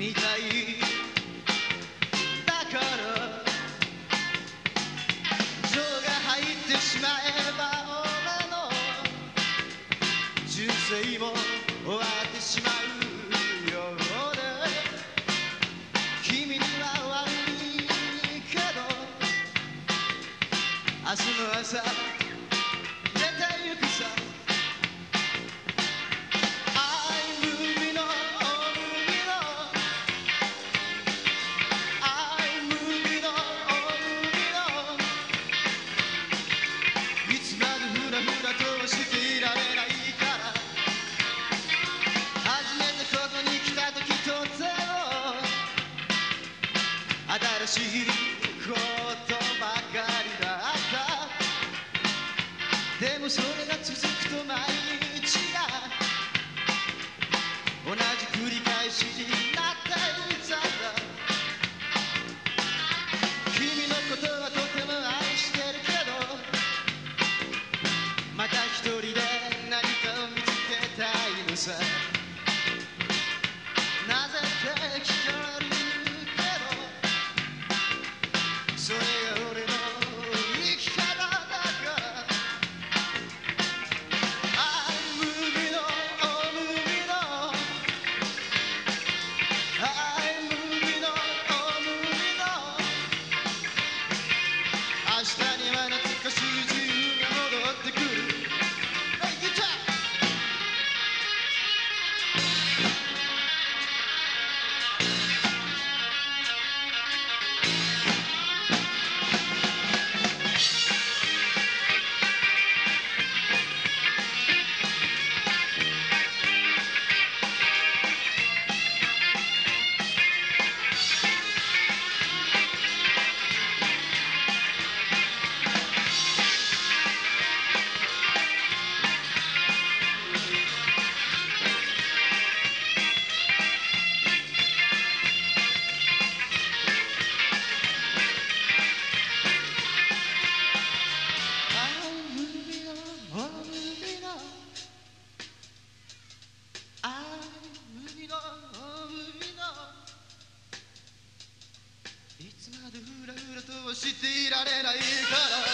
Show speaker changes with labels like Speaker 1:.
Speaker 1: みたいだから情が入ってしまえば俺の人生も終わってしまうようで君には悪いけど明日の朝しいことふらふらとはしていられないから